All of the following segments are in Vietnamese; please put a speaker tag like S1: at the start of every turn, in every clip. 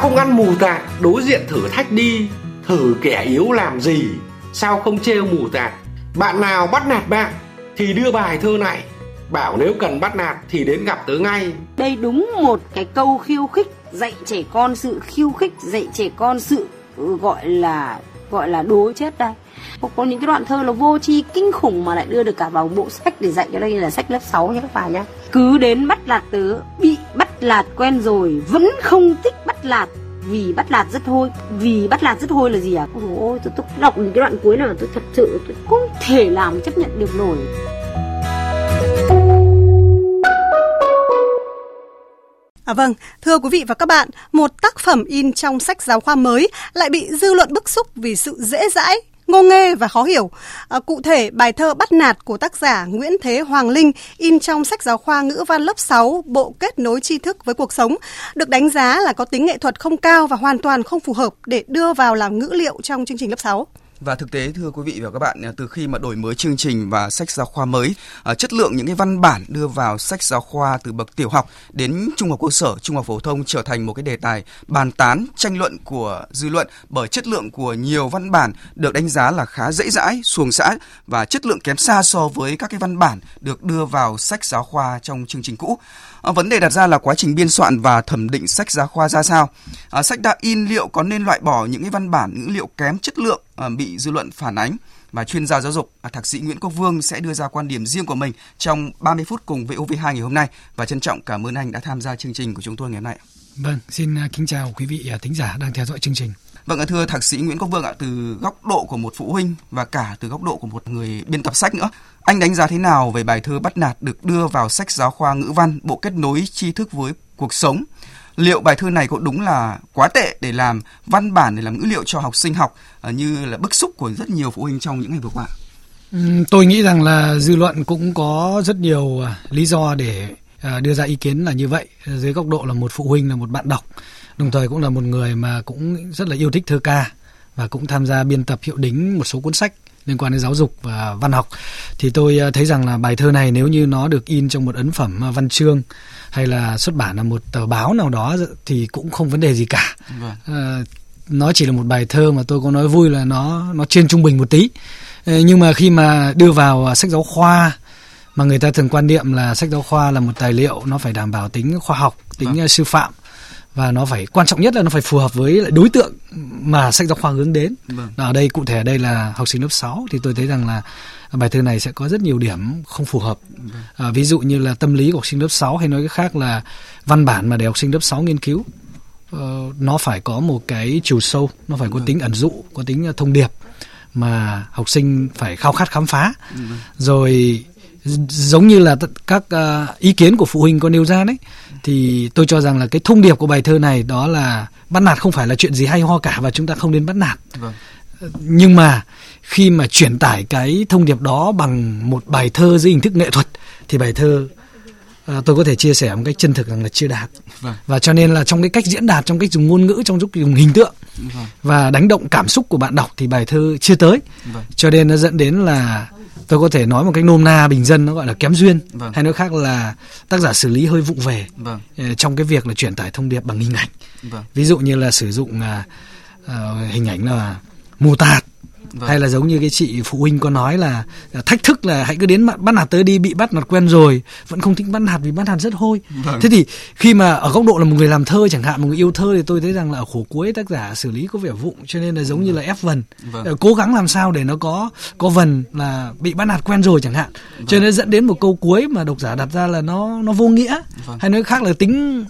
S1: không ăn mù tạt đối diện thử thách đi. Thử kẻ yếu làm gì? Sao không trêu mù tạt bạn nào bắt nạt bạn thì đưa bài thơ này. Bảo nếu cần bắt nạt thì đến gặp tớ ngay.
S2: Đây đúng một cái câu khiêu khích, dạy trẻ con sự khiêu khích, dạy trẻ con sự ừ, gọi là gọi là đố chết đây. Có những cái đoạn thơ nó vô tri kinh khủng mà lại đưa được cả vào bộ sách để dạy cho đây là sách lớp 6 nhé các bạn nhé cứ đến bắt nạt tớ, bị bắt lạt quen rồi vẫn không thích bắt lạt. Vì bắt lạt rất hôi. Vì bắt lạt rất hôi là gì à? Ôi tôi, tôi đọc những cái đoạn cuối nào tôi thật sự tôi không thể làm chấp nhận được nổi.
S3: À vâng, thưa quý vị và các bạn, một tác phẩm in trong sách giáo khoa mới lại bị dư luận bức xúc vì sự dễ dãi, ngô nghê và khó hiểu. À, cụ thể, bài thơ Bắt nạt của tác giả Nguyễn Thế Hoàng Linh in trong sách giáo khoa ngữ văn lớp 6 Bộ kết nối tri thức với cuộc sống được đánh giá là có tính nghệ thuật không cao và hoàn toàn không phù hợp để đưa vào làm ngữ liệu trong chương trình lớp 6.
S4: Và thực tế thưa quý vị và các bạn, à, từ khi mà đổi mới chương trình và sách giáo khoa mới, à, chất lượng những cái văn bản đưa vào sách giáo khoa từ bậc tiểu học đến trung học cơ sở, trung học phổ thông trở thành một cái đề tài bàn tán, tranh luận của dư luận bởi chất lượng của nhiều văn bản được đánh giá là khá dễ dãi, xuồng xã và chất lượng kém xa so với các cái văn bản được đưa vào sách giáo khoa trong chương trình cũ. À, vấn đề đặt ra là quá trình biên soạn và thẩm định sách giáo khoa ra sao. À, sách đã in liệu có nên loại bỏ những cái văn bản ngữ liệu kém chất lượng à, bị dư luận phản ánh và chuyên gia giáo dục à, thạc sĩ Nguyễn Quốc Vương sẽ đưa ra quan điểm riêng của mình trong 30 phút cùng VOV2 ngày hôm nay và trân trọng cảm ơn anh đã tham gia chương trình của chúng tôi ngày hôm nay.
S5: Vâng, xin à, kính chào quý vị à, thính giả đang theo dõi chương trình.
S4: Vâng, thưa thạc sĩ Nguyễn Quốc Vương ạ, từ góc độ của một phụ huynh và cả từ góc độ của một người biên tập sách nữa, anh đánh giá thế nào về bài thơ bắt nạt được đưa vào sách giáo khoa ngữ văn, bộ kết nối tri thức với cuộc sống? Liệu bài thơ này có đúng là quá tệ để làm văn bản để làm ngữ liệu cho học sinh học à, như là bức xúc của rất nhiều phụ huynh trong những ngày vừa qua?
S5: Ừ, tôi nghĩ rằng là dư luận cũng có rất nhiều à, lý do để à, đưa ra ý kiến là như vậy dưới góc độ là một phụ huynh là một bạn đọc đồng thời cũng là một người mà cũng rất là yêu thích thơ ca và cũng tham gia biên tập hiệu đính một số cuốn sách liên quan đến giáo dục và văn học thì tôi à, thấy rằng là bài thơ này nếu như nó được in trong một ấn phẩm à, văn chương hay là xuất bản ở một tờ báo nào đó thì cũng không vấn đề gì cả vâng. à, nó chỉ là một bài thơ mà tôi có nói vui là nó nó trên trung bình một tí nhưng mà khi mà đưa vào sách giáo khoa mà người ta thường quan niệm là sách giáo khoa là một tài liệu nó phải đảm bảo tính khoa học tính vâng. sư phạm và nó phải quan trọng nhất là nó phải phù hợp với lại đối tượng mà sách giáo khoa hướng đến. Vâng. Ở đây cụ thể ở đây là học sinh lớp 6 thì tôi thấy rằng là bài thơ này sẽ có rất nhiều điểm không phù hợp. Vâng. À, ví dụ như là tâm lý của học sinh lớp 6 hay nói cái khác là văn bản mà để học sinh lớp 6 nghiên cứu uh, nó phải có một cái chiều sâu, nó phải có vâng. tính ẩn dụ, có tính uh, thông điệp mà học sinh phải khao khát khám phá. Vâng. Rồi giống như là các uh, ý kiến của phụ huynh có nêu ra đấy thì tôi cho rằng là cái thông điệp của bài thơ này đó là bắt nạt không phải là chuyện gì hay ho cả và chúng ta không nên bắt nạt vâng. nhưng mà khi mà truyền tải cái thông điệp đó bằng một bài thơ dưới hình thức nghệ thuật thì bài thơ à, tôi có thể chia sẻ một cách chân thực rằng là chưa đạt vâng. và cho nên là trong cái cách diễn đạt trong cách dùng ngôn ngữ trong lúc dùng hình tượng vâng. và đánh động cảm xúc của bạn đọc thì bài thơ chưa tới vâng. cho nên nó dẫn đến là tôi có thể nói một cách nôm na bình dân nó gọi là kém duyên vâng. hay nói khác là tác giả xử lý hơi vụng về vâng. Ờ, trong cái việc là truyền tải thông điệp bằng hình ảnh vâng. ví dụ như là sử dụng uh, uh, hình ảnh là mù tạt Vâng. hay là giống như cái chị phụ huynh có nói là thách thức là hãy cứ đến bắt nạt tới đi bị bắt nạt quen rồi vẫn không thích bắt nạt vì bắt nạt rất hôi vâng. thế thì khi mà ở góc độ là một người làm thơ chẳng hạn một người yêu thơ thì tôi thấy rằng là ở khổ cuối tác giả xử lý có vẻ vụng cho nên là giống vâng. như là ép vần vâng. Ờ, cố gắng làm sao để nó có có vần là bị bắt nạt quen rồi chẳng hạn vâng. cho nên dẫn đến một câu cuối mà độc giả đặt ra là nó nó vô nghĩa vâng. hay nói khác là tính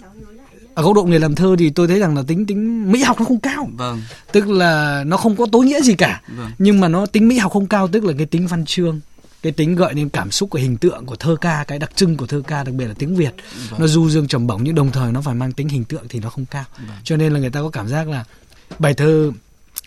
S5: ở góc độ người làm thơ thì tôi thấy rằng là tính tính mỹ học nó không cao vâng. tức là nó không có tối nghĩa gì cả vâng. nhưng mà nó tính mỹ học không cao tức là cái tính văn chương cái tính gợi nên cảm xúc của hình tượng của thơ ca cái đặc trưng của thơ ca đặc biệt là tiếng việt vâng. nó du dương trầm bổng nhưng đồng thời nó phải mang tính hình tượng thì nó không cao vâng. cho nên là người ta có cảm giác là bài thơ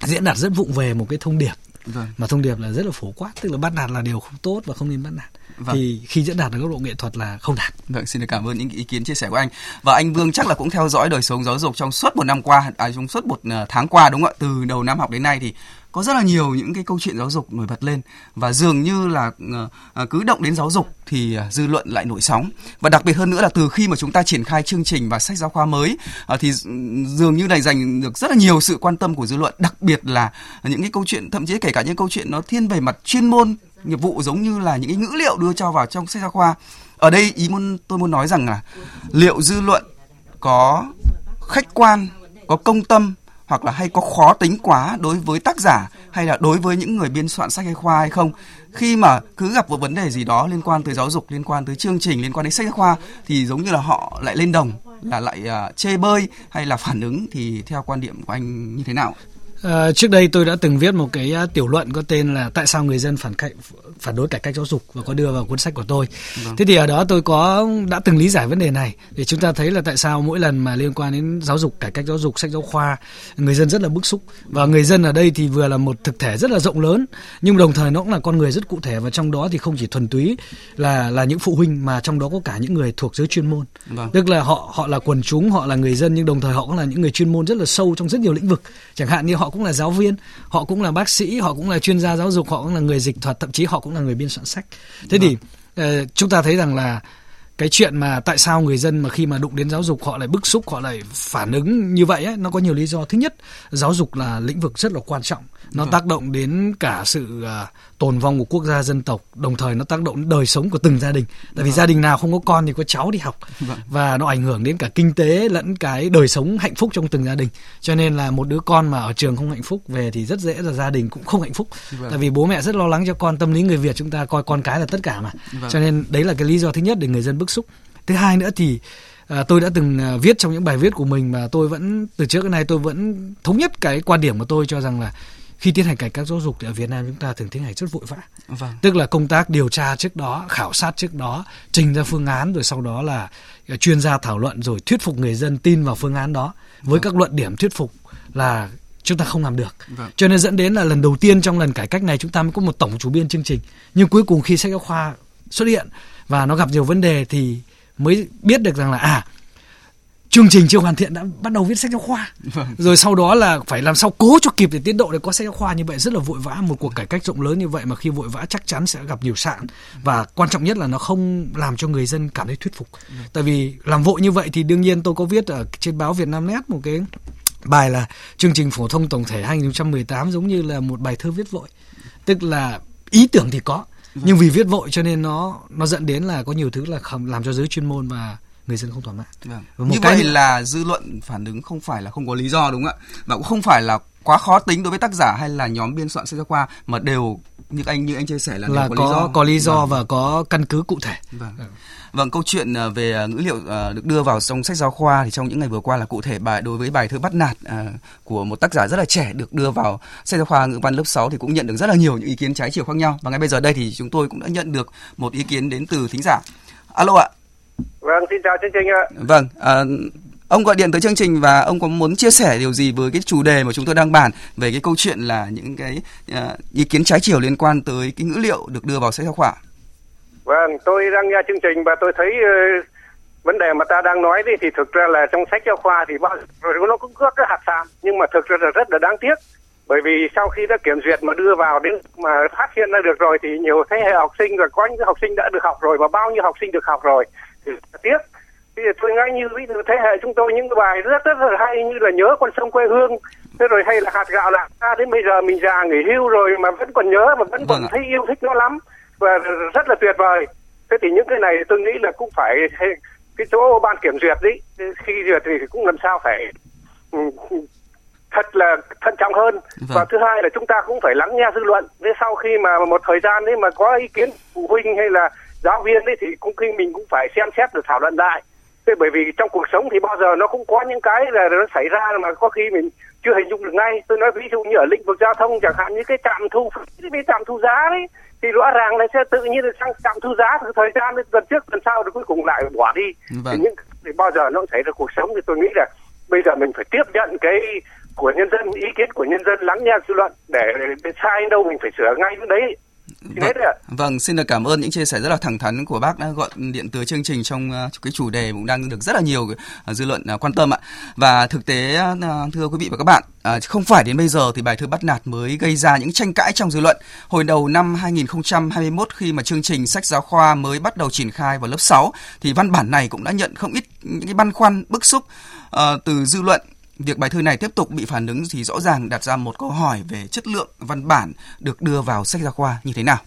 S5: diễn đạt rất vụng về một cái thông điệp vâng. mà thông điệp là rất là phổ quát tức là bắt nạt là điều không tốt và không nên bắt nạt vâng. thì khi diễn đạt ở góc độ nghệ thuật là không đạt.
S4: Vâng, xin được cảm ơn những ý kiến chia sẻ của anh. Và anh Vương chắc là cũng theo dõi đời sống giáo dục trong suốt một năm qua, à, trong suốt một ờ, tháng qua đúng không ạ? Từ đầu năm học đến nay thì có rất là nhiều những cái câu chuyện giáo dục nổi bật lên và dường như là uh, cứ động đến giáo dục thì dư luận lại nổi sóng và đặc biệt hơn nữa là từ khi mà chúng ta triển khai chương trình và sách giáo khoa mới thì dường như này dành được rất là nhiều sự quan tâm của dư luận đặc biệt là những cái câu chuyện thậm chí kể cả những câu chuyện nó thiên về mặt chuyên môn nghiệp vụ giống như là những cái ngữ liệu đưa cho vào trong sách giáo khoa. Ở đây ý muốn tôi muốn nói rằng là liệu dư luận có khách quan có công tâm hoặc là hay có khó tính quá đối với tác giả hay là đối với những người biên soạn sách giáo khoa hay không? Khi mà cứ gặp một vấn đề gì đó liên quan tới giáo dục liên quan tới chương trình liên quan đến sách giáo khoa thì giống như là họ lại lên đồng là lại uh, chê bơi hay là phản ứng thì theo quan điểm của anh như thế nào?
S5: À, trước đây tôi đã từng viết một cái uh, tiểu luận có tên là tại sao người dân phản cạnh phản đối cải cách giáo dục và có đưa vào cuốn sách của tôi. Vâng. Thế thì ở đó tôi có đã từng lý giải vấn đề này để chúng ta thấy là tại sao mỗi lần mà liên quan đến giáo dục cải cách giáo dục sách giáo khoa người dân rất là bức xúc và người dân ở đây thì vừa là một thực thể rất là rộng lớn nhưng đồng thời nó cũng là con người rất cụ thể và trong đó thì không chỉ thuần túy là là những phụ huynh mà trong đó có cả những người thuộc giới chuyên môn. Vâng. Tức là họ họ là quần chúng, họ là người dân nhưng đồng thời họ cũng là những người chuyên môn rất là sâu trong rất nhiều lĩnh vực. Chẳng hạn như họ cũng là giáo viên họ cũng là bác sĩ họ cũng là chuyên gia giáo dục họ cũng là người dịch thuật thậm chí họ cũng là người biên soạn sách. Thế thì uh, chúng ta thấy rằng là cái chuyện mà tại sao người dân mà khi mà đụng đến giáo dục họ lại bức xúc họ lại phản ứng như vậy ấy, nó có nhiều lý do. Thứ nhất giáo dục là lĩnh vực rất là quan trọng. Nó vâng. tác động đến cả sự uh, tồn vong của quốc gia dân tộc đồng thời nó tác động đến đời sống của từng gia đình tại vì vâng. gia đình nào không có con thì có cháu đi học vâng. và nó ảnh hưởng đến cả kinh tế lẫn cái đời sống hạnh phúc trong từng gia đình cho nên là một đứa con mà ở trường không hạnh phúc về thì rất dễ là gia đình cũng không hạnh phúc vâng. tại vì bố mẹ rất lo lắng cho con tâm lý người việt chúng ta coi con cái là tất cả mà vâng. cho nên đấy là cái lý do thứ nhất để người dân bức xúc thứ hai nữa thì À, tôi đã từng à, viết trong những bài viết của mình mà tôi vẫn từ trước đến nay tôi vẫn thống nhất cái quan điểm của tôi cho rằng là khi tiến hành cải cách giáo dục thì ở Việt Nam chúng ta thường tiến hành rất vội vã. Vâng. Tức là công tác điều tra trước đó, khảo sát trước đó, trình ra phương án rồi sau đó là chuyên gia thảo luận rồi thuyết phục người dân tin vào phương án đó với vâng. các luận điểm thuyết phục là chúng ta không làm được. Vâng. Cho nên dẫn đến là lần đầu tiên trong lần cải cách này chúng ta mới có một tổng chủ biên chương trình. Nhưng cuối cùng khi sách giáo khoa xuất hiện và nó gặp nhiều vấn đề thì mới biết được rằng là à chương trình chưa hoàn thiện đã bắt đầu viết sách giáo khoa vâng. rồi sau đó là phải làm sao cố cho kịp để tiến độ để có sách giáo khoa như vậy rất là vội vã một cuộc cải cách rộng lớn như vậy mà khi vội vã chắc chắn sẽ gặp nhiều sạn và quan trọng nhất là nó không làm cho người dân cảm thấy thuyết phục ừ. tại vì làm vội như vậy thì đương nhiên tôi có viết ở trên báo Việt Nam Net một cái bài là chương trình phổ thông tổng thể 2018 giống như là một bài thơ viết vội tức là ý tưởng thì có vâng. nhưng vì viết vội cho nên nó nó dẫn đến là có nhiều thứ là không làm cho giới chuyên môn và người dân không thỏa mãn.
S4: Vâng. Như cái vậy là dư luận phản ứng không phải là không có lý do đúng không ạ? Và cũng không phải là quá khó tính đối với tác giả hay là nhóm biên soạn sách giáo khoa mà đều như anh như anh chia sẻ là,
S5: là
S4: có,
S5: có
S4: lý do
S5: có lý do vâng. và có căn cứ cụ thể.
S4: Vâng. Vâng, câu chuyện à, về à, ngữ liệu à, được đưa vào trong sách giáo khoa thì trong những ngày vừa qua là cụ thể bài đối với bài thơ bắt nạt của một tác giả rất là trẻ được đưa vào sách giáo khoa ngữ văn lớp 6 thì cũng nhận được rất là nhiều những ý kiến trái chiều khác nhau. Và ngay bây giờ đây thì chúng tôi cũng đã nhận được một ý kiến đến từ thính giả. Alo ạ.
S6: Vâng, xin chào chương trình ạ.
S4: Vâng, à, ông gọi điện tới chương trình và ông có muốn chia sẻ điều gì với cái chủ đề mà chúng tôi đang bàn về cái câu chuyện là những cái uh, ý kiến trái chiều liên quan tới cái ngữ liệu được đưa vào sách giáo khoa?
S6: Vâng, tôi đang nghe chương trình và tôi thấy uh, vấn đề mà ta đang nói đi thì thực ra là trong sách giáo khoa thì bao rồi nó cũng có cái hạt sạn nhưng mà thực ra là rất là đáng tiếc bởi vì sau khi đã kiểm duyệt mà đưa vào đến mà phát hiện ra được rồi thì nhiều thế hệ học sinh và có những học sinh đã được học rồi và bao nhiêu học sinh được học rồi tiếc. Giờ tôi ngay như ví dụ thế hệ chúng tôi những cái bài rất rất là hay như là nhớ con sông quê hương. Thế rồi hay là hạt gạo là ta đến bây giờ mình già nghỉ hưu rồi mà vẫn còn nhớ mà vẫn còn vâng thấy yêu thích nó lắm và rất là tuyệt vời. Thế thì những cái này tôi nghĩ là cũng phải cái chỗ ban kiểm duyệt đấy khi duyệt thì cũng làm sao phải ừ, thật là thận trọng hơn. Vâng. và thứ hai là chúng ta cũng phải lắng nghe dư luận. Thế sau khi mà một thời gian đấy mà có ý kiến phụ huynh hay là giáo viên ấy thì cũng khi mình cũng phải xem xét được thảo luận lại. Thế bởi vì trong cuộc sống thì bao giờ nó cũng có những cái là nó xảy ra mà có khi mình chưa hình dung được ngay. Tôi nói ví dụ như ở lĩnh vực giao thông chẳng hạn như cái trạm thu cái trạm thu giá đấy thì rõ ràng là sẽ tự nhiên sang trạm thu giá từ thời gian lần trước lần sau rồi cuối cùng lại bỏ đi. Vâng. thì những thì bao giờ nó xảy ra cuộc sống thì tôi nghĩ là bây giờ mình phải tiếp nhận cái của nhân dân ý kiến của nhân dân lắng nghe dư luận để, để sai đâu mình phải sửa ngay cái đấy Vâng,
S4: vâng, xin được cảm ơn những chia sẻ rất là thẳng thắn của bác đã gọi điện tới chương trình trong uh, cái chủ đề cũng đang được rất là nhiều uh, dư luận uh, quan tâm ạ. Và thực tế thưa quý vị và các bạn, không phải đến bây giờ thì bài thơ bắt nạt mới gây ra những tranh cãi trong dư luận. Hồi đầu năm 2021 khi mà chương trình sách giáo khoa mới bắt đầu triển khai vào lớp 6 thì văn bản này cũng đã nhận không ít những cái băn khoăn bức xúc từ dư luận Việc bài thơ này tiếp tục bị phản ứng thì rõ ràng đặt ra một câu hỏi về chất lượng văn bản được đưa vào sách giáo khoa như thế nào.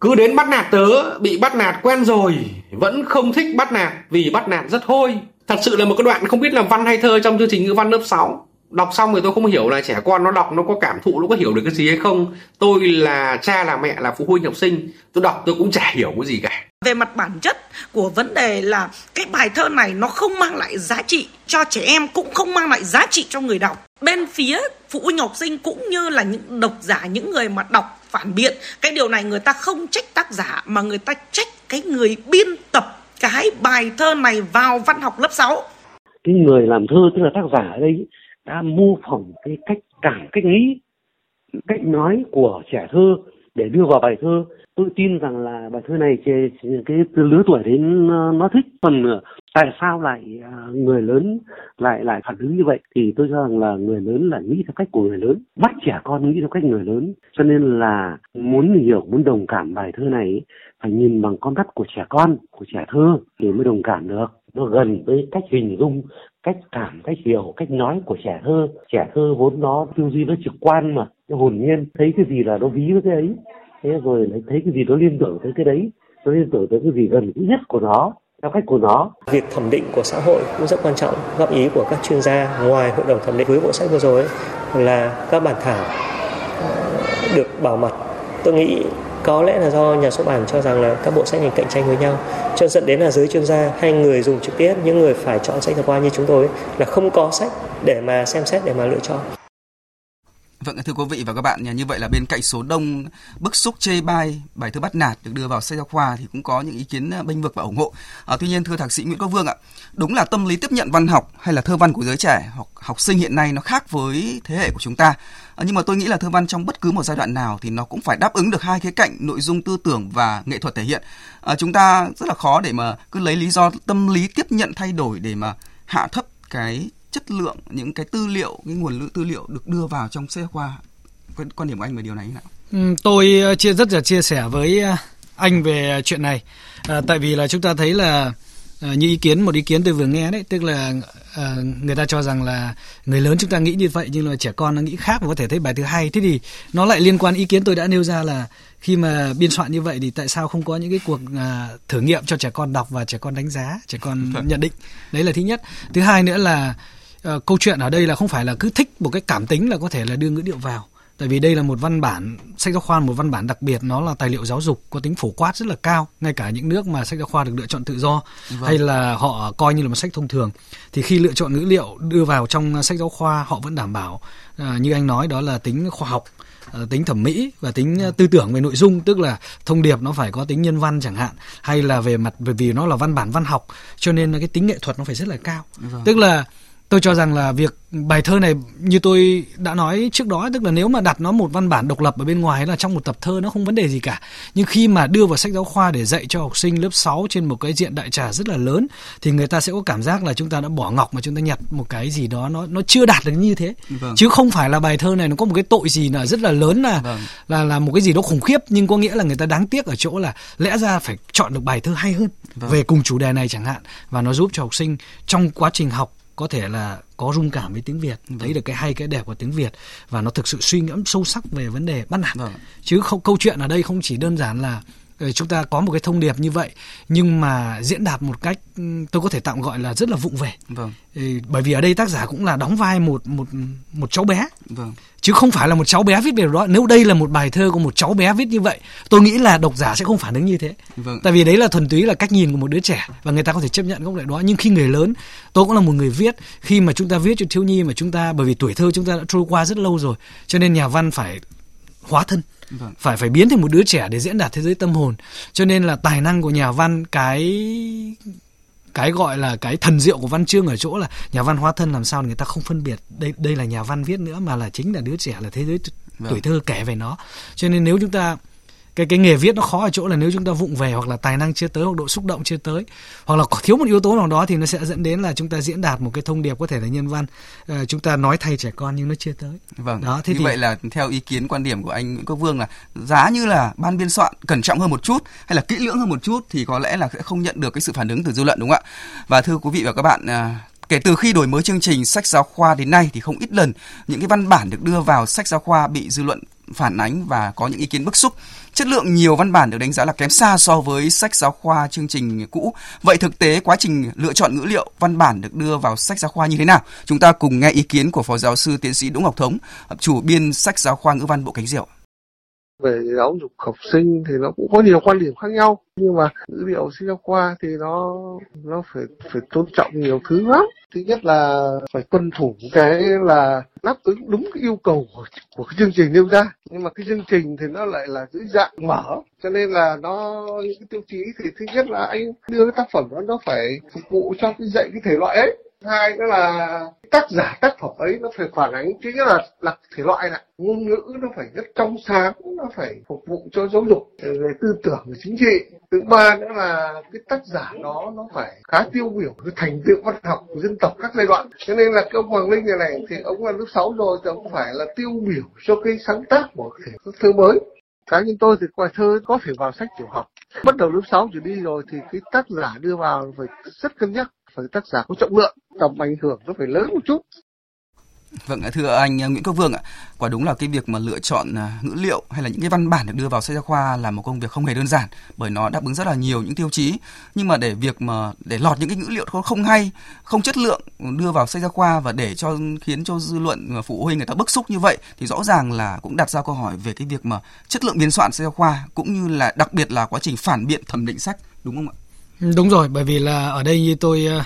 S1: Cứ đến bắt nạt tớ, bị bắt nạt quen rồi, vẫn không thích bắt nạt vì bắt nạt rất hôi. Thật sự là một cái đoạn không biết là văn hay thơ trong chương trình ngữ văn lớp 6 đọc xong thì tôi không hiểu là trẻ con nó đọc nó có cảm thụ nó có hiểu được cái gì hay không. Tôi là cha là mẹ là phụ huynh học sinh tôi đọc tôi cũng chả hiểu cái gì cả.
S7: Về mặt bản chất của vấn đề là cái bài thơ này nó không mang lại giá trị cho trẻ em cũng không mang lại giá trị cho người đọc. Bên phía phụ huynh học sinh cũng như là những độc giả những người mà đọc phản biện cái điều này người ta không trách tác giả mà người ta trách cái người biên tập cái bài thơ này vào văn học lớp 6
S8: cái người làm thơ tức là tác giả ở đây đã mô phỏng cái cách cảm, cách nghĩ, cách nói của trẻ thơ để đưa vào bài thơ. Tôi tin rằng là bài thơ này cái lứa tuổi đến ờ, nó thích. Phần ờ, tại sao lại ờ, người lớn lại lại phản ứng như vậy? Thì tôi cho rằng là người lớn là nghĩ theo cách của người lớn, bắt trẻ con nghĩ theo cách người lớn. Cho nên là muốn hiểu, muốn đồng cảm bài thơ này, phải nhìn bằng con mắt của trẻ con, của trẻ thơ thì mới đồng cảm được. Nó gần với cách hình dung cách cảm, cách hiểu, cách nói của trẻ thơ trẻ thơ vốn nó tư duy nó trực quan mà nó hồn nhiên, thấy cái gì là nó ví với cái ấy thế rồi lại thấy cái gì nó liên tưởng tới cái đấy nó liên tưởng tới cái gì gần gũi nhất của nó, theo cách của nó.
S9: Việc thẩm định của xã hội cũng rất quan trọng. Góp ý của các chuyên gia ngoài hội đồng thẩm định với bộ sách vừa rồi là các bản thảo ờ, được bảo mật. Tôi nghĩ có lẽ là do nhà xuất bản cho rằng là các bộ sách này cạnh tranh với nhau cho dẫn đến là giới chuyên gia hay người dùng trực tiếp những người phải chọn sách giáo khoa như chúng tôi là không có sách để mà xem xét để mà lựa chọn
S4: Vâng, thưa quý vị và các bạn, như vậy là bên cạnh số đông bức xúc chê bai bài thơ bắt nạt được đưa vào sách giáo khoa thì cũng có những ý kiến bênh vực và ủng hộ. À, tuy nhiên thưa thạc sĩ Nguyễn Quốc Vương ạ, đúng là tâm lý tiếp nhận văn học hay là thơ văn của giới trẻ hoặc học sinh hiện nay nó khác với thế hệ của chúng ta. À, nhưng mà tôi nghĩ là thơ văn trong bất cứ một giai đoạn nào thì nó cũng phải đáp ứng được hai khía cạnh nội dung tư tưởng và nghệ thuật thể hiện. À, chúng ta rất là khó để mà cứ lấy lý do tâm lý tiếp nhận thay đổi để mà hạ thấp cái chất lượng những cái tư liệu cái nguồn tư liệu được đưa vào trong sách khoa. Quan, điểm của anh về điều này như nào?
S5: Ừ, tôi ờ, chia rất là chia sẻ với ờ, anh về chuyện này. À, tại vì là chúng ta thấy là À, như ý kiến một ý kiến tôi vừa nghe đấy tức là à, người ta cho rằng là người lớn chúng ta nghĩ như vậy nhưng là trẻ con nó nghĩ khác và có thể thấy bài thứ hai. Thế thì nó lại liên quan ý kiến tôi đã nêu ra là khi mà biên soạn như vậy thì tại sao không có những cái cuộc à, thử nghiệm cho trẻ con đọc và trẻ con đánh giá trẻ con nhận định? Đấy là thứ nhất. Thứ hai nữa là uh, câu chuyện ở đây là không phải là cứ thích một cái cảm tính là có thể là đưa ngữ điệu vào tại vì đây là một văn bản sách giáo khoa một văn bản đặc biệt nó là tài liệu giáo dục có tính phổ quát rất là cao ngay cả những nước mà sách giáo khoa được lựa chọn tự do vâng. hay là họ coi như là một sách thông thường thì khi lựa chọn ngữ liệu đưa vào trong sách giáo khoa họ vẫn đảm bảo uh, như anh nói đó là tính khoa học uh, tính thẩm mỹ và tính uh, tư tưởng về nội dung tức là thông điệp nó phải có tính nhân văn chẳng hạn hay là về mặt bởi vì nó là văn bản văn học cho nên cái tính nghệ thuật nó phải rất là cao vâng. tức là tôi cho rằng là việc bài thơ này như tôi đã nói trước đó tức là nếu mà đặt nó một văn bản độc lập ở bên ngoài là trong một tập thơ nó không vấn đề gì cả nhưng khi mà đưa vào sách giáo khoa để dạy cho học sinh lớp 6 trên một cái diện đại trà rất là lớn thì người ta sẽ có cảm giác là chúng ta đã bỏ ngọc mà chúng ta nhặt một cái gì đó nó nó chưa đạt được như thế vâng. chứ không phải là bài thơ này nó có một cái tội gì là rất là lớn là vâng. là là một cái gì đó khủng khiếp nhưng có nghĩa là người ta đáng tiếc ở chỗ là lẽ ra phải chọn được bài thơ hay hơn vâng. về cùng chủ đề này chẳng hạn và nó giúp cho học sinh trong quá trình học có thể là có rung cảm với tiếng Việt, vâng. thấy được cái hay cái đẹp của tiếng Việt và nó thực sự suy ngẫm sâu sắc về vấn đề bắt nạt. Vâng. Chứ không câu chuyện ở đây không chỉ đơn giản là chúng ta có một cái thông điệp như vậy nhưng mà diễn đạt một cách tôi có thể tạm gọi là rất là vụng về. Vâng. Bởi vì ở đây tác giả cũng là đóng vai một một một cháu bé. Vâng chứ không phải là một cháu bé viết về đó nếu đây là một bài thơ của một cháu bé viết như vậy tôi nghĩ là độc giả sẽ không phản ứng như thế vâng. tại vì đấy là thuần túy là cách nhìn của một đứa trẻ và người ta có thể chấp nhận góc độ đó nhưng khi người lớn tôi cũng là một người viết khi mà chúng ta viết cho thiếu nhi mà chúng ta bởi vì tuổi thơ chúng ta đã trôi qua rất lâu rồi cho nên nhà văn phải hóa thân Vâng. phải phải biến thành một đứa trẻ để diễn đạt thế giới tâm hồn cho nên là tài năng của nhà văn cái cái gọi là cái thần diệu của văn chương ở chỗ là nhà văn hóa thân làm sao người ta không phân biệt đây đây là nhà văn viết nữa mà là chính là đứa trẻ là thế giới vâng. tuổi thơ kể về nó cho nên nếu chúng ta cái cái nghề viết nó khó ở chỗ là nếu chúng ta vụng về hoặc là tài năng chưa tới hoặc độ xúc động chưa tới hoặc là thiếu một yếu tố nào đó thì nó sẽ dẫn đến là chúng ta diễn đạt một cái thông điệp có thể là nhân văn. Uh, chúng ta nói thay trẻ con nhưng nó chưa tới.
S4: Vâng đó thế như thì... vậy là theo ý kiến quan điểm của anh Nguyễn Quốc Vương là giá như là ban biên soạn cẩn trọng hơn một chút hay là kỹ lưỡng hơn một chút thì có lẽ là sẽ không nhận được cái sự phản ứng từ dư luận đúng không ạ? Và thưa quý vị và các bạn uh, Kể từ khi đổi mới chương trình sách giáo khoa đến nay thì không ít lần những cái văn bản được đưa vào sách giáo khoa bị dư luận phản ánh và có những ý kiến bức xúc. Chất lượng nhiều văn bản được đánh giá là kém xa so với sách giáo khoa chương trình cũ. Vậy thực tế quá trình lựa chọn ngữ liệu văn bản được đưa vào sách giáo khoa như thế nào? Chúng ta cùng nghe ý kiến của Phó giáo sư tiến sĩ Đỗ Ngọc Thống, chủ biên sách giáo khoa ngữ văn Bộ Cánh Diệu
S10: về giáo dục học sinh thì nó cũng có nhiều quan điểm khác nhau. Nhưng mà ngữ liệu sách giáo khoa thì nó nó phải phải tôn trọng nhiều thứ lắm. Thứ nhất là phải tuân thủ cái là đáp ứng đúng cái yêu cầu của, của cái chương trình nêu ra. Nhưng mà cái chương trình thì nó lại là dưới dạng mở. Cho nên là nó những cái tiêu chí thì thứ nhất là anh đưa cái tác phẩm đó nó phải phục vụ cho cái dạy cái thể loại ấy hai nữa là tác giả tác phẩm ấy nó phải phản ánh thứ nhất là là thể loại này. Ngôn ngữ nó phải rất trong sáng, nó phải phục vụ cho giáo dục, về tư tưởng, về chính trị. Thứ ba nữa là cái tác giả đó, nó phải khá tiêu biểu cái thành tựu văn học của dân tộc các giai đoạn. Cho nên là cái ông hoàng linh này này thì ông là lớp 6 rồi thì ông phải là tiêu biểu cho cái sáng tác của thể thơ mới. Cá nhân tôi thì bài thơ có thể vào sách tiểu học. Bắt đầu lớp 6 trở đi rồi thì cái tác giả đưa vào phải rất cân nhắc phải tác giả có trọng lượng tầm ảnh hưởng nó phải lớn một chút
S4: Vâng, thưa anh ờ, Nguyễn Quốc Vương ạ, quả đúng là cái việc mà lựa chọn ờ, ngữ liệu hay là những cái văn bản được đưa vào sách giáo khoa là một công việc không hề đơn giản bởi nó đáp ứng rất là nhiều những tiêu chí. Nhưng mà để việc mà để lọt những cái ngữ liệu không hay, không chất lượng đưa vào sách giáo khoa và để cho khiến cho dư luận ờ, phụ huynh người ta bức xúc như vậy thì rõ ràng là cũng đặt ra câu hỏi về cái việc mà chất lượng biên soạn sách giáo khoa cũng như là đặc biệt là quá trình phản biện thẩm định sách, đúng không ạ?
S5: Đúng rồi, bởi vì là ở đây như tôi à,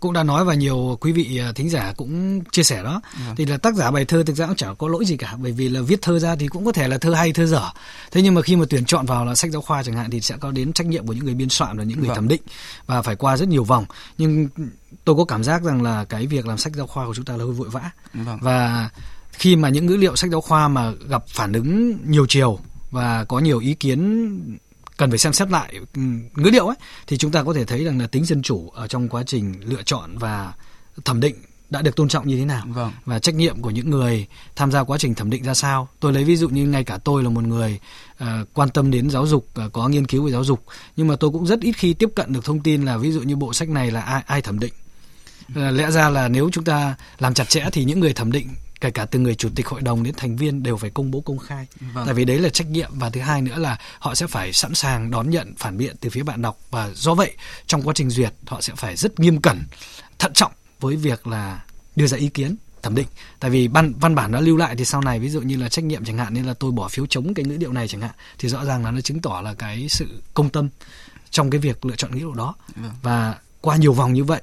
S5: cũng đã nói và nhiều quý vị à, thính giả cũng chia sẻ đó ừ. thì là tác giả bài thơ thực ra cũng chẳng có lỗi gì cả bởi vì là viết thơ ra thì cũng có thể là thơ hay thơ dở thế nhưng mà khi mà tuyển chọn vào là sách giáo khoa chẳng hạn thì sẽ có đến trách nhiệm của những người biên soạn và những người vâng. thẩm định và phải qua rất nhiều vòng nhưng tôi có cảm giác rằng là cái việc làm sách giáo khoa của chúng ta là hơi vội vã vâng. và khi mà những ngữ liệu sách giáo khoa mà gặp phản ứng nhiều chiều và có nhiều ý kiến cần phải xem xét lại ừ, ngữ liệu ấy thì chúng ta có thể thấy rằng là tính dân chủ ở trong quá trình lựa chọn và thẩm định đã được tôn trọng như thế nào. Vâng. và trách nhiệm của những người tham gia quá trình thẩm định ra sao. Tôi lấy ví dụ như ngay cả tôi là một người uh, quan tâm đến giáo dục uh, có nghiên cứu về giáo dục. Nhưng mà tôi cũng rất ít khi tiếp cận được thông tin là ví dụ như bộ sách này là ai ai thẩm định. Uh, lẽ ra là nếu chúng ta làm chặt chẽ thì những người thẩm định kể cả từ người chủ tịch hội đồng đến thành viên đều phải công bố công khai vâng. tại vì đấy là trách nhiệm và thứ hai nữa là họ sẽ phải sẵn sàng đón nhận phản biện từ phía bạn đọc và do vậy trong quá trình duyệt họ sẽ phải rất nghiêm cẩn thận trọng với việc là đưa ra ý kiến thẩm định tại vì văn văn bản nó lưu lại thì sau này ví dụ như là trách nhiệm chẳng hạn nên là tôi bỏ phiếu chống cái ngữ điệu này chẳng hạn thì rõ ràng là nó chứng tỏ là cái sự công tâm trong cái việc lựa chọn ngữ điệu đó vâng. và qua nhiều vòng như vậy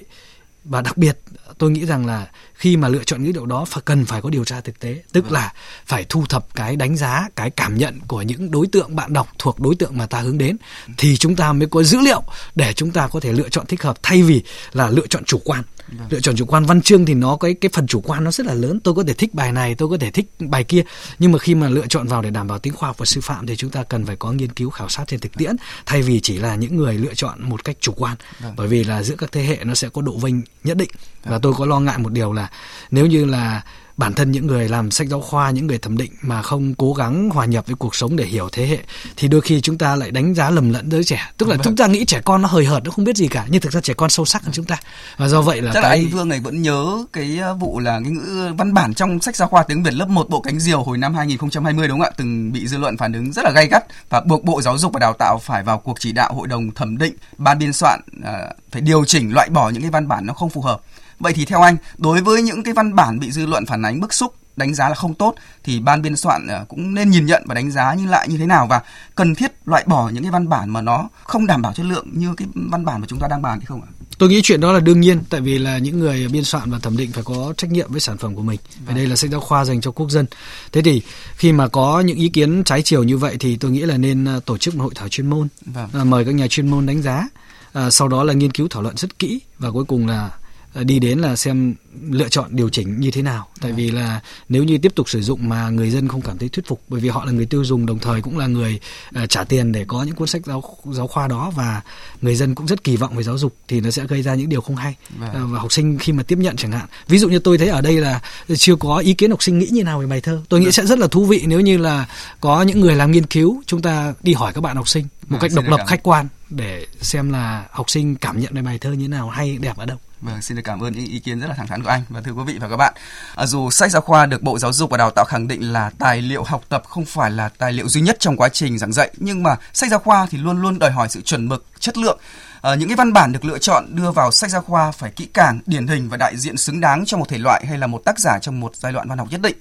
S5: và đặc biệt, tôi nghĩ rằng là khi mà lựa chọn ngữ liệu đó, phải cần phải có điều tra thực tế tức vâng. là phải thu thập cái đánh giá, cái cảm nhận của những đối tượng bạn đọc thuộc đối tượng mà ta hướng đến thì chúng ta mới có dữ liệu để chúng ta có thể lựa chọn thích hợp, thay vì là lựa chọn chủ quan vâng. lựa chọn chủ quan. Văn chương thì nó có cái cái phần chủ quan nó rất là lớn. Tôi có thể thích bài này tôi có thể thích bài kia. Nhưng mà khi mà lựa chọn vào để đảm bảo tính khoa học và sư phạm thì chúng ta cần phải có nghiên cứu khảo sát trên thực tiễn thay vì chỉ là những người lựa chọn một cách chủ quan. Vâng. bởi vì là giữa các thế hệ nó sẽ có độ vinh nhất định. Và tôi có lo ngại một điều là nếu như là bản thân những người làm sách giáo khoa những người thẩm định mà không cố gắng hòa nhập với cuộc sống để hiểu thế hệ thì đôi khi chúng ta lại đánh giá lầm lẫn giới trẻ. Tức là vâng. chúng ta nghĩ trẻ con nó hời hợt nó không biết gì cả nhưng thực ra trẻ con sâu sắc hơn chúng ta. Và do vậy là
S4: Chắc cái là anh Vương này vẫn nhớ cái ờ, vụ là cái ngữ văn bản trong sách giáo khoa tiếng Việt lớp 1 bộ cánh diều hồi năm 2020 đúng không ạ? Từng bị dư luận phản ứng rất là gay gắt và buộc Bộ Giáo dục và Đào tạo phải vào cuộc chỉ đạo hội đồng thẩm định ban biên soạn uh, phải điều chỉnh loại bỏ những cái văn bản nó không phù hợp Vậy thì theo anh, đối với những cái văn bản bị dư luận phản ánh bức xúc đánh giá là không tốt thì ban biên soạn ờ, cũng nên nhìn nhận và đánh giá như lại như thế nào và cần thiết loại bỏ những cái văn bản mà nó không đảm bảo chất lượng như cái văn bản mà chúng ta đang bàn hay không ạ?
S5: Tôi nghĩ chuyện đó là đương nhiên tại vì là những người biên soạn và thẩm định phải có trách nhiệm với sản phẩm của mình. Và đây là sách giáo khoa dành cho quốc dân. Thế thì khi mà có những ý kiến trái chiều như vậy thì tôi nghĩ là nên ờ, tổ chức một hội thảo chuyên môn, vâng. À, mời các nhà chuyên môn đánh giá. À, sau đó là nghiên cứu thảo luận rất kỹ và cuối cùng là ờ, đi đến là xem lựa chọn điều chỉnh như thế nào. Tại vì là nếu như tiếp tục sử dụng mà người dân không cảm thấy thuyết phục bởi vì họ là người tiêu dùng đồng thời cũng là người uh, trả tiền để có những cuốn sách giáo giáo khoa đó và người dân cũng rất kỳ vọng về giáo dục thì nó sẽ gây ra những điều không hay.
S4: Vâng.
S5: uh, và học sinh khi mà tiếp nhận chẳng hạn. Ví dụ như tôi thấy ở đây là chưa có ý kiến học sinh nghĩ như nào về bài thơ. Tôi nghĩ sẽ rất là thú vị nếu như là có những người làm nghiên cứu chúng ta đi hỏi các bạn học sinh một
S4: Vâng,
S5: cách độc lập
S4: cảm-
S5: khách quan để xem là học sinh cảm nhận về bài thơ như thế nào hay đẹp ở đâu
S4: Vâng, xin được cảm ơn những ý kiến rất là thẳng thắn của anh và thưa quý vị và các bạn. À, dù sách giáo khoa được Bộ Giáo dục và Đào tạo khẳng định là tài liệu học tập không phải là tài liệu duy nhất trong quá trình giảng dạy, nhưng mà sách giáo khoa thì luôn luôn đòi hỏi sự chuẩn mực, chất lượng. À, những cái văn bản được lựa chọn đưa vào sách giáo khoa phải kỹ càng, điển hình và đại diện xứng đáng cho một thể loại hay là một tác giả trong một giai đoạn văn học nhất định.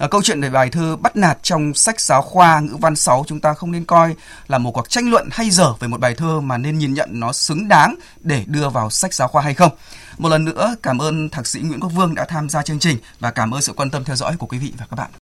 S4: À, câu chuyện về bài thơ bắt nạt trong sách giáo khoa ngữ văn 6 chúng ta không nên coi là một cuộc tranh luận hay dở về một bài thơ mà nên nhìn nhận nó xứng đáng để đưa vào sách giáo khoa hay không. Một lần nữa cảm ơn thạc sĩ Nguyễn Quốc Vương đã tham gia chương trình và cảm ơn sự quan tâm theo dõi của quý vị và các bạn.